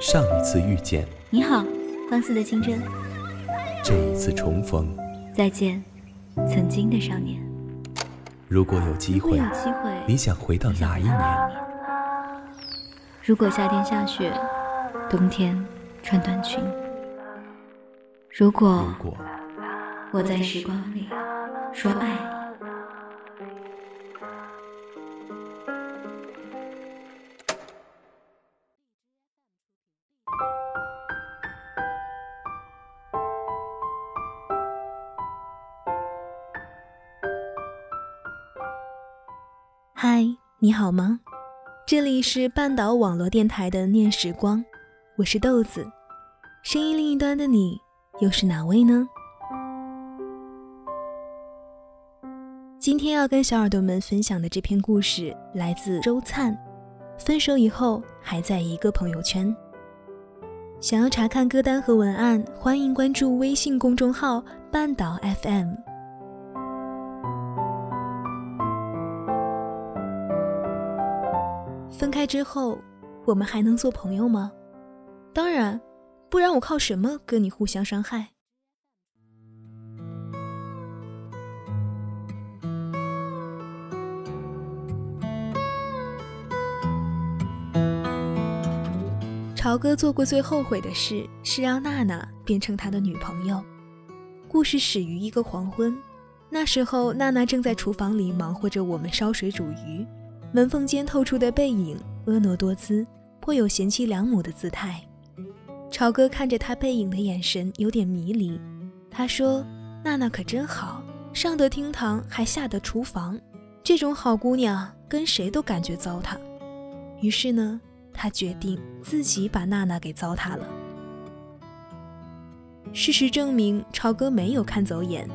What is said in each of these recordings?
上一次遇见，你好，放肆的清真。这一次重逢，再见，曾经的少年。如果有机会，有机会，你想回到哪一年？如果夏天下雪，冬天穿短裙。如果如果我在时光里说爱嗨，你好吗？这里是半岛网络电台的念时光，我是豆子。声音另一端的你，又是哪位呢？今天要跟小耳朵们分享的这篇故事来自周灿。分手以后还在一个朋友圈。想要查看歌单和文案，欢迎关注微信公众号半岛 FM。分开之后，我们还能做朋友吗？当然，不然我靠什么跟你互相伤害？朝哥做过最后悔的事是让娜娜变成他的女朋友。故事始于一个黄昏，那时候娜娜正在厨房里忙活着我们烧水煮鱼。门缝间透出的背影，婀娜多姿，颇有贤妻良母的姿态。朝哥看着他背影的眼神有点迷离。他说：“娜娜可真好，上得厅堂，还下得厨房。这种好姑娘，跟谁都感觉糟蹋。”于是呢，他决定自己把娜娜给糟蹋了。事实证明，朝哥没有看走眼，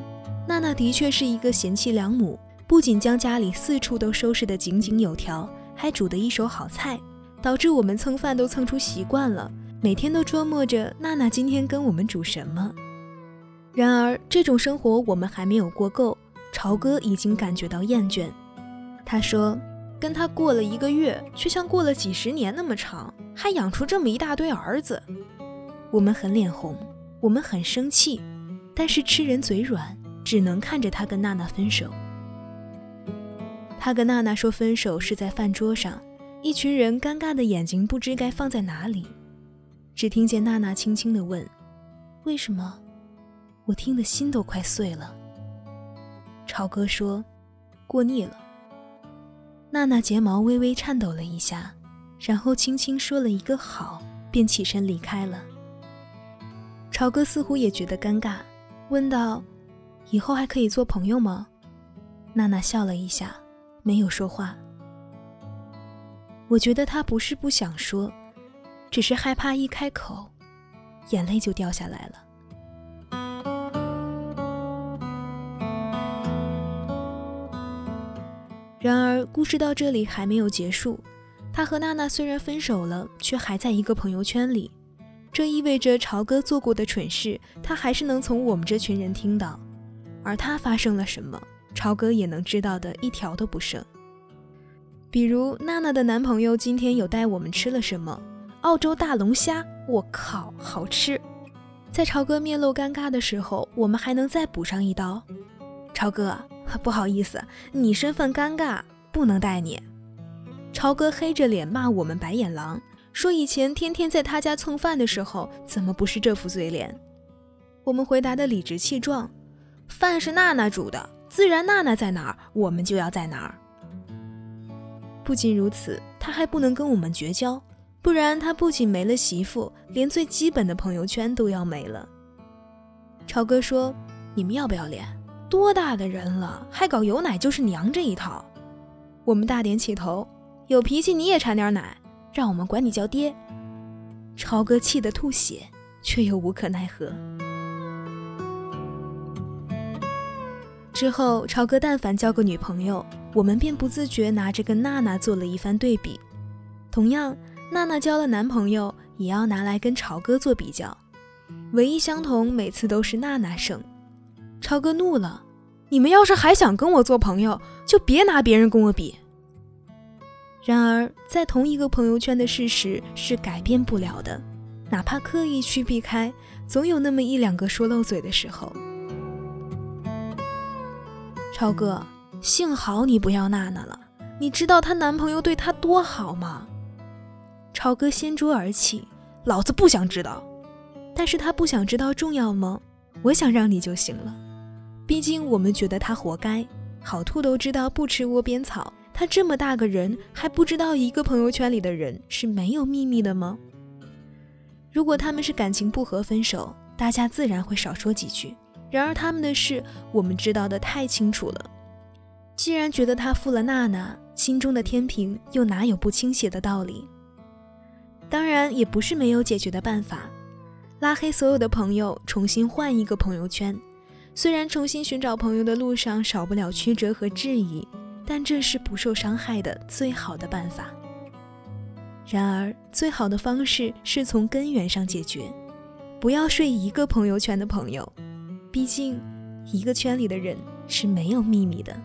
娜娜的确是一个贤妻良母。不仅将家里四处都收拾得井井有条，还煮得一手好菜，导致我们蹭饭都蹭出习惯了，每天都琢磨着娜娜今天跟我们煮什么。然而，这种生活我们还没有过够，朝哥已经感觉到厌倦。他说：“跟他过了一个月，却像过了几十年那么长，还养出这么一大堆儿子。”我们很脸红，我们很生气，但是吃人嘴软，只能看着他跟娜娜分手。他跟娜娜说分手是在饭桌上，一群人尴尬的眼睛不知该放在哪里，只听见娜娜轻轻的问：“为什么？”我听得心都快碎了。朝哥说：“过腻了。”娜娜睫毛微微颤抖了一下，然后轻轻说了一个好，便起身离开了。朝哥似乎也觉得尴尬，问道：“以后还可以做朋友吗？”娜娜笑了一下。没有说话，我觉得他不是不想说，只是害怕一开口，眼泪就掉下来了。然而，故事到这里还没有结束。他和娜娜虽然分手了，却还在一个朋友圈里，这意味着朝哥做过的蠢事，他还是能从我们这群人听到。而他发生了什么？朝哥也能知道的一条都不剩。比如娜娜的男朋友今天有带我们吃了什么？澳洲大龙虾，我靠，好吃！在朝哥面露尴尬的时候，我们还能再补上一刀。朝哥，不好意思，你身份尴尬，不能带你。朝哥黑着脸骂我们白眼狼，说以前天天在他家蹭饭的时候，怎么不是这副嘴脸？我们回答的理直气壮，饭是娜娜煮的。自然娜娜在哪儿，我们就要在哪儿。不仅如此，他还不能跟我们绝交，不然他不仅没了媳妇，连最基本的朋友圈都要没了。超哥说：“你们要不要脸？多大的人了，还搞有奶就是娘这一套？”我们大点起头，有脾气你也产点奶，让我们管你叫爹。超哥气得吐血，却又无可奈何。之后，超哥但凡交个女朋友，我们便不自觉拿着跟娜娜做了一番对比。同样，娜娜交了男朋友，也要拿来跟超哥做比较。唯一相同，每次都是娜娜胜。超哥怒了：“你们要是还想跟我做朋友，就别拿别人跟我比。”然而，在同一个朋友圈的事实是改变不了的。哪怕刻意去避开，总有那么一两个说漏嘴的时候。超哥，幸好你不要娜娜了，你知道她男朋友对她多好吗？超哥掀桌而起，老子不想知道。但是他不想知道重要吗？我想让你就行了。毕竟我们觉得他活该。好兔都知道不吃窝边草，他这么大个人还不知道一个朋友圈里的人是没有秘密的吗？如果他们是感情不和分手，大家自然会少说几句。然而他们的事，我们知道的太清楚了。既然觉得他负了娜娜，心中的天平又哪有不倾斜的道理？当然也不是没有解决的办法，拉黑所有的朋友，重新换一个朋友圈。虽然重新寻找朋友的路上少不了曲折和质疑，但这是不受伤害的最好的办法。然而，最好的方式是从根源上解决，不要睡一个朋友圈的朋友，毕竟一个圈里的人是没有秘密的。